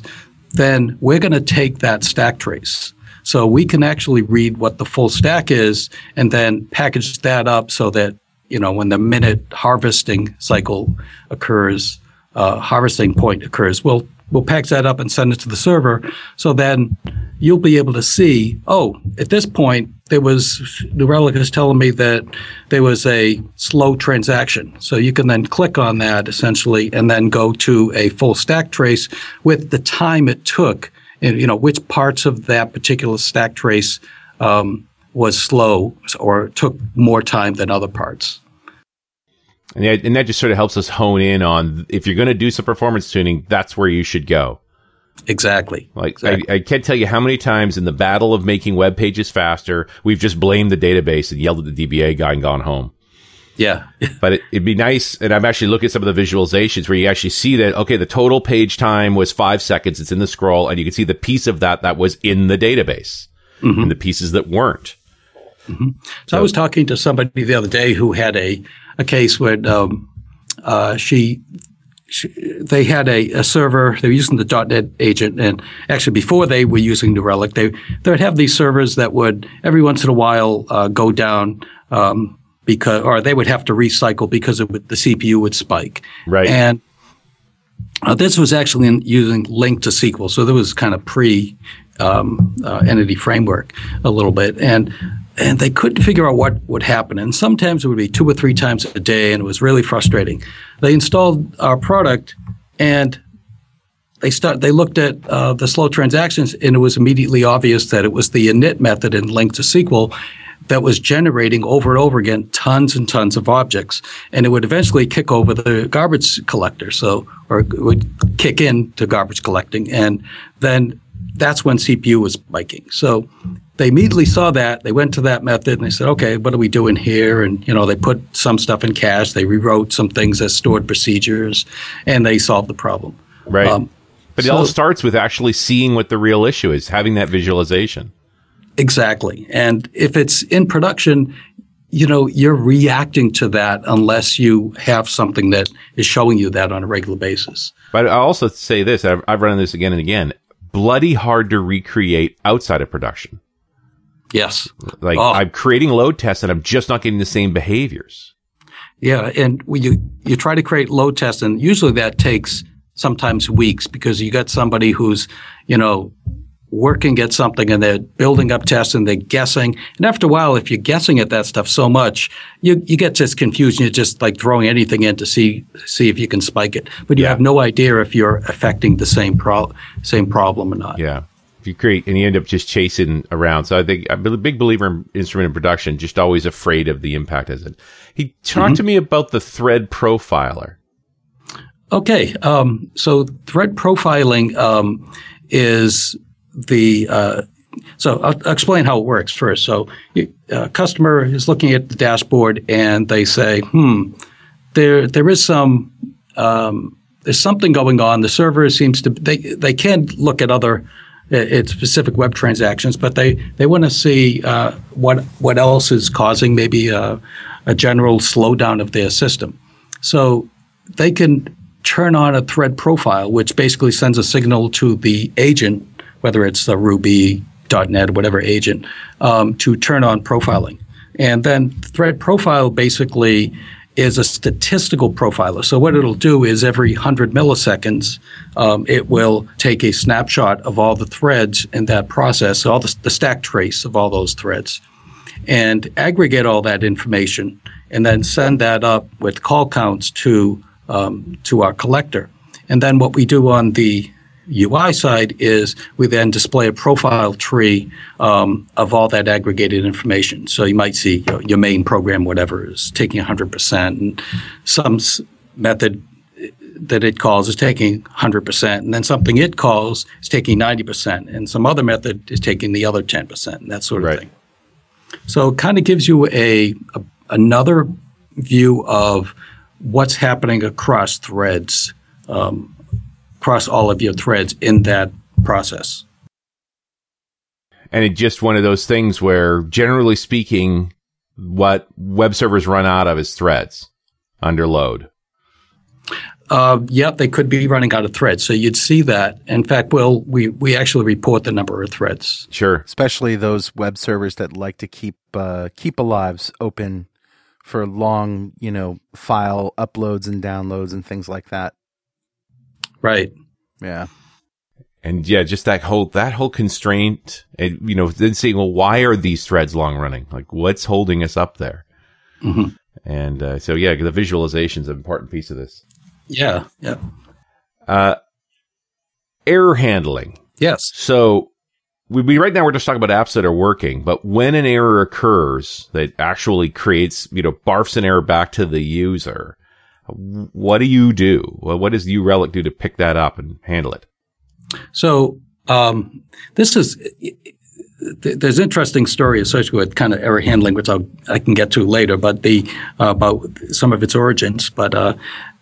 Speaker 4: then we're going to take that stack trace. So we can actually read what the full stack is and then package that up so that you know when the minute harvesting cycle occurs, uh, harvesting point occurs, we'll we'll package that up and send it to the server. So then you'll be able to see, oh, at this point, there was, New Relic is telling me that there was a slow transaction. So you can then click on that essentially and then go to a full stack trace with the time it took and, you know, which parts of that particular stack trace um, was slow or took more time than other parts.
Speaker 3: And that, and that just sort of helps us hone in on if you're going to do some performance tuning, that's where you should go.
Speaker 4: Exactly.
Speaker 3: Like
Speaker 4: exactly.
Speaker 3: I, I, can't tell you how many times in the battle of making web pages faster, we've just blamed the database and yelled at the DBA guy and gone home.
Speaker 4: Yeah.
Speaker 3: but it, would be nice. And I'm actually looking at some of the visualizations where you actually see that, okay, the total page time was five seconds. It's in the scroll and you can see the piece of that that was in the database mm-hmm. and the pieces that weren't.
Speaker 4: Mm-hmm. So, so, I was talking to somebody the other day who had a, a case where um, uh, she, she, they had a, a, server. They were using the .NET agent, and actually before they were using New Relic, they they would have these servers that would every once in a while uh, go down. Um, because, or they would have to recycle because would, the CPU would spike.
Speaker 3: Right.
Speaker 4: And uh, this was actually in, using LINQ to SQL, so there was kind of pre um, uh, entity framework a little bit, and and they couldn't figure out what would happen. And sometimes it would be two or three times a day, and it was really frustrating. They installed our product, and they start. They looked at uh, the slow transactions, and it was immediately obvious that it was the init method in LINQ to SQL that was generating over and over again tons and tons of objects, and it would eventually kick over the garbage collector. So, or it would kick in to garbage collecting, and then that's when CPU was spiking. So they immediately saw that. They went to that method and they said, okay, what are we doing here? And, you know, they put some stuff in cache. They rewrote some things as stored procedures and they solved the problem.
Speaker 3: Right. Um, but so, it all starts with actually seeing what the real issue is, having that visualization.
Speaker 4: Exactly. And if it's in production, you know, you're reacting to that unless you have something that is showing you that on a regular basis.
Speaker 3: But I also say this: I've, I've run this again and again. Bloody hard to recreate outside of production.
Speaker 4: Yes.
Speaker 3: Like oh. I'm creating load tests and I'm just not getting the same behaviors.
Speaker 4: Yeah, and you you try to create load tests, and usually that takes sometimes weeks because you got somebody who's you know working at something and they're building up tests and they're guessing. And after a while, if you're guessing at that stuff so much, you, you get this confusion. You're just like throwing anything in to see see if you can spike it, but you yeah. have no idea if you're affecting the same pro- same problem or not.
Speaker 3: Yeah you create and you end up just chasing around. So I think I'm a big believer in instrument and production, just always afraid of the impact as it. He talked mm-hmm. to me about the thread profiler.
Speaker 4: Okay. Um, so thread profiling um, is the uh, so I'll, I'll, explain how it works first. So a uh, customer is looking at the dashboard and they say, "Hmm, there there is some um, there's something going on. The server seems to they they can look at other it's specific web transactions, but they, they want to see uh, what what else is causing maybe a, a, general slowdown of their system. So they can turn on a thread profile, which basically sends a signal to the agent, whether it's a Ruby, .NET, whatever agent, um, to turn on profiling. And then thread profile basically is a statistical profiler. So what it'll do is every 100 milliseconds, um, it will take a snapshot of all the threads in that process, all the, the stack trace of all those threads, and aggregate all that information, and then send that up with call counts to um, to our collector. And then what we do on the UI side is we then display a profile tree um, of all that aggregated information. So you might see you know, your main program, whatever, is taking 100%, and some s- method that it calls is taking 100%, and then something it calls is taking 90%, and some other method is taking the other 10%, and that sort of right. thing. So it kind of gives you a, a another view of what's happening across threads um, across all of your threads in that process.
Speaker 3: And it's just one of those things where, generally speaking, what web servers run out of is threads under load.
Speaker 4: Uh, yeah, they could be running out of threads. So you'd see that. In fact, well, we, we actually report the number of threads.
Speaker 3: Sure.
Speaker 2: Especially those web servers that like to keep uh, keep alives open for long, you know, file uploads and downloads and things like that.
Speaker 4: Right.
Speaker 2: Yeah.
Speaker 3: And yeah, just that whole that whole constraint, and you know, then saying, well, why are these threads long running? Like, what's holding us up there? Mm-hmm. And uh, so, yeah, the visualization is an important piece of this.
Speaker 4: Yeah, yeah. Uh,
Speaker 3: error handling.
Speaker 4: Yes.
Speaker 3: So we, we, right now we're just talking about apps that are working, but when an error occurs that actually creates, you know, barfs an error back to the user, what do you do? What does New Relic do to pick that up and handle it?
Speaker 4: So um, this is there's interesting story associated with kind of error handling, which I'll, i can get to later, but the uh, about some of its origins. But uh,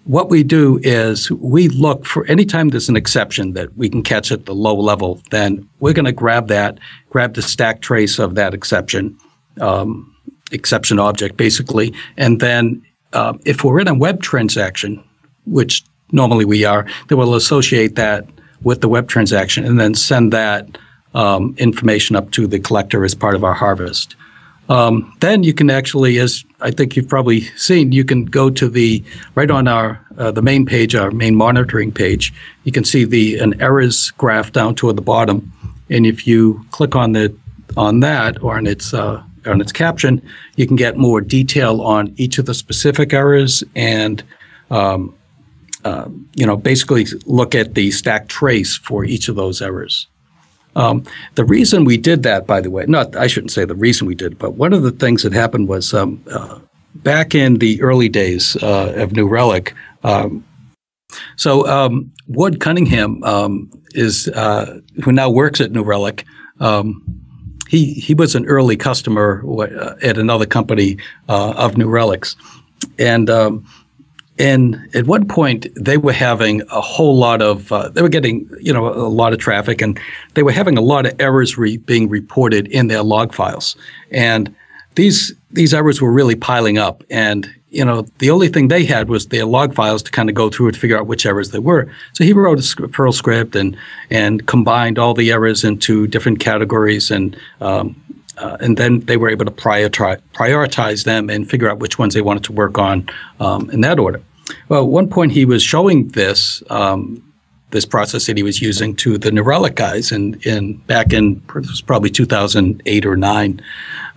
Speaker 4: what we do is we look for anytime there's an exception that we can catch at the low level, then we're going to grab that, grab the stack trace of that exception, um, exception object basically, and then uh, if we're in a web transaction, which normally we are, then we'll associate that with the web transaction and then send that um, information up to the collector as part of our harvest. Um, then you can actually, as I think you've probably seen, you can go to the right on our uh, the main page, our main monitoring page. You can see the an errors graph down toward the bottom, and if you click on the on that or on its uh, on its caption, you can get more detail on each of the specific errors and, um, uh, you know, basically look at the stack trace for each of those errors. Um, the reason we did that, by the way, not I shouldn't say the reason we did, but one of the things that happened was um, uh, back in the early days uh, of New Relic. Um, so um, Ward Cunningham um, is uh, who now works at New Relic. Um, he he was an early customer uh, at another company uh, of New Relics, and um, and at one point they were having a whole lot of uh, they were getting you know a lot of traffic, and they were having a lot of errors re- being reported in their log files, and these these errors were really piling up, and you know the only thing they had was their log files to kind of go through and figure out which errors they were. So he wrote a Perl script and and combined all the errors into different categories, and um, uh, and then they were able to prioritize, prioritize them and figure out which ones they wanted to work on um, in that order. Well, at one point he was showing this um, this process that he was using to the New Relic guys, in, in back in it was probably 2008 or nine,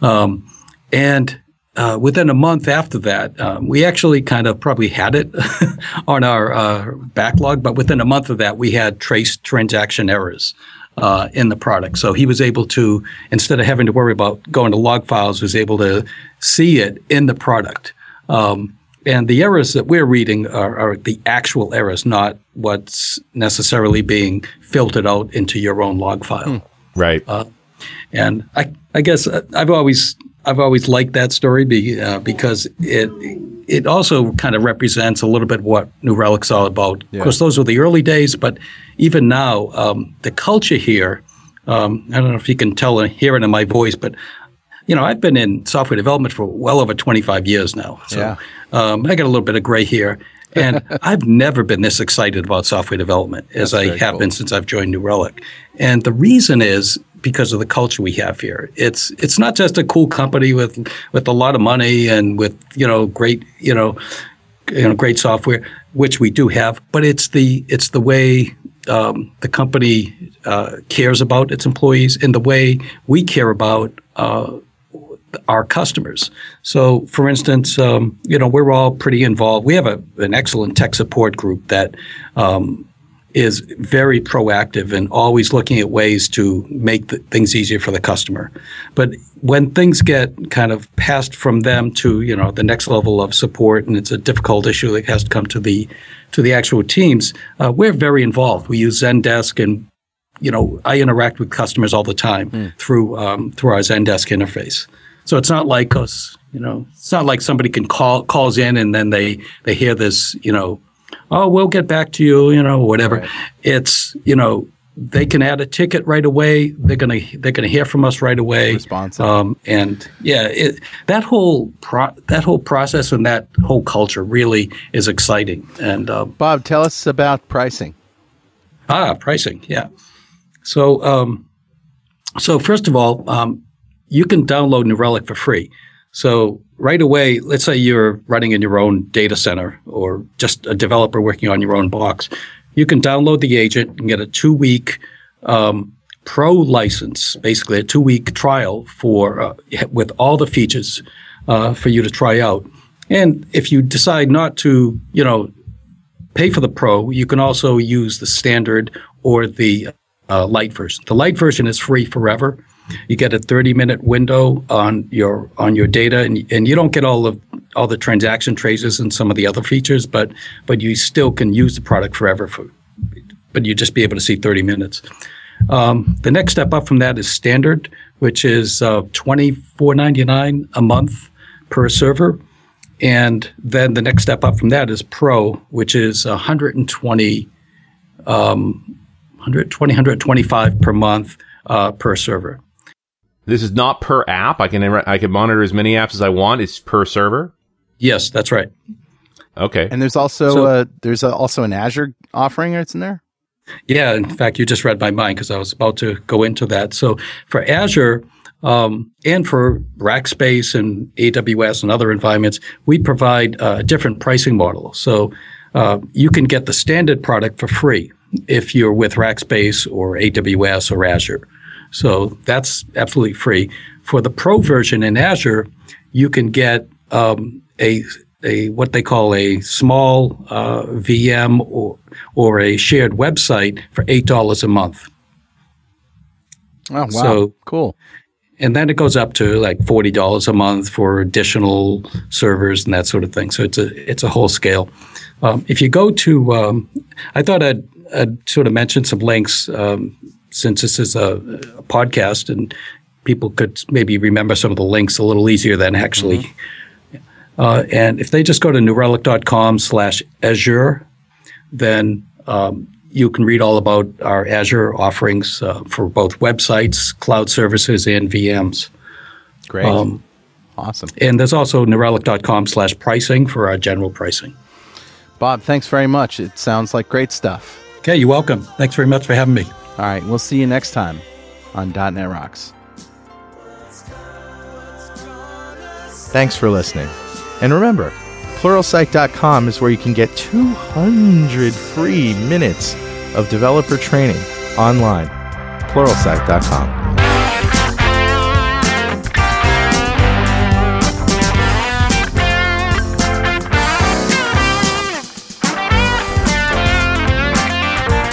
Speaker 4: um, and uh, within a month after that, um, we actually kind of probably had it on our uh, backlog, but within a month of that, we had trace transaction errors. Uh, in the product. So he was able to, instead of having to worry about going to log files, was able to see it in the product. Um, and the errors that we're reading are, are, the actual errors, not what's necessarily being filtered out into your own log file.
Speaker 3: Hmm. Right.
Speaker 4: Uh, and I, I guess uh, I've always I've always liked that story be, uh, because it it also kind of represents a little bit what New Relic's all about. Yeah. Of course, those were the early days, but even now, um, the culture here. Um, I don't know if you can tell and hear it in my voice, but you know, I've been in software development for well over 25 years now. So yeah. um, I got a little bit of gray here. And I've never been this excited about software development as That's I have cool. been since I've joined New Relic. And the reason is because of the culture we have here. It's it's not just a cool company with with a lot of money and with you know great you know you know great software, which we do have, but it's the it's the way um, the company uh, cares about its employees and the way we care about uh, our customers. So, for instance, um, you know, we're all pretty involved. We have a, an excellent tech support group that um, is very proactive and always looking at ways to make things easier for the customer. But when things get kind of passed from them to you know the next level of support, and it's a difficult issue that has to come to the to the actual teams, uh, we're very involved. We use Zendesk and you know, I interact with customers all the time mm. through um, through our Zendesk interface. So it's not like us, you know, it's not like somebody can call calls in and then they they hear this, you know, oh, we'll get back to you, you know, whatever. Right. It's, you know, they can add a ticket right away. They're gonna they're gonna hear from us right away.
Speaker 2: Responsive. Um,
Speaker 4: and yeah, it, that whole pro- that whole process and that whole culture really is exciting. And uh,
Speaker 2: Bob, tell us about pricing.
Speaker 4: Ah, pricing. Yeah. So um, so first of all, um, you can download New Relic for free. So right away, let's say you're running in your own data center or just a developer working on your own box. You can download the agent and get a two week um, pro license, basically a two week trial for uh, with all the features uh, for you to try out. And if you decide not to, you know, pay for the pro, you can also use the standard or the uh, light version. The light version is free forever. You get a 30 minute window on your on your data, and, and you don't get all of all the transaction traces and some of the other features, but but you still can use the product forever. For, but you just be able to see 30 minutes. Um, the next step up from that is standard, which is uh, 24.99 a month per server. And then the next step up from that is Pro, which is 120, um, 120, 125 per month uh, per server.
Speaker 3: This is not per app. I can I can monitor as many apps as I want. It's per server.
Speaker 4: Yes, that's right.
Speaker 3: Okay.
Speaker 2: And there's also so, uh, there's a, also an Azure offering that's in there.
Speaker 4: Yeah, in fact, you just read my mind because I was about to go into that. So for Azure um, and for Rackspace and AWS and other environments, we provide a different pricing model. So uh, you can get the standard product for free if you're with Rackspace or AWS or Azure. So that's absolutely free. For the pro version in Azure, you can get um, a a what they call a small uh, VM or or a shared website for eight dollars a month.
Speaker 2: Oh wow! So cool.
Speaker 4: And then it goes up to like forty dollars a month for additional servers and that sort of thing. So it's a it's a whole scale. Um, if you go to, um, I thought I'd, I'd, sort of mention some links. Um, since this is a, a, podcast and people could maybe remember some of the links a little easier than actually. Mm-hmm. Uh, and if they just go to newrelic.com slash Azure, then um, you can read all about our Azure offerings uh, for both websites, cloud services, and VMs.
Speaker 2: Great. Um, Awesome.
Speaker 4: And there's also newrelic.com slash pricing for our general pricing.
Speaker 2: Bob, thanks very much. It sounds like great stuff.
Speaker 4: Okay, you're welcome. Thanks very much for having me.
Speaker 2: All right, we'll see you next time on .NET Rocks.
Speaker 5: Thanks for listening. And remember, Pluralsight.com is where you can get 200 free minutes of developer training online. Pluralsight.com.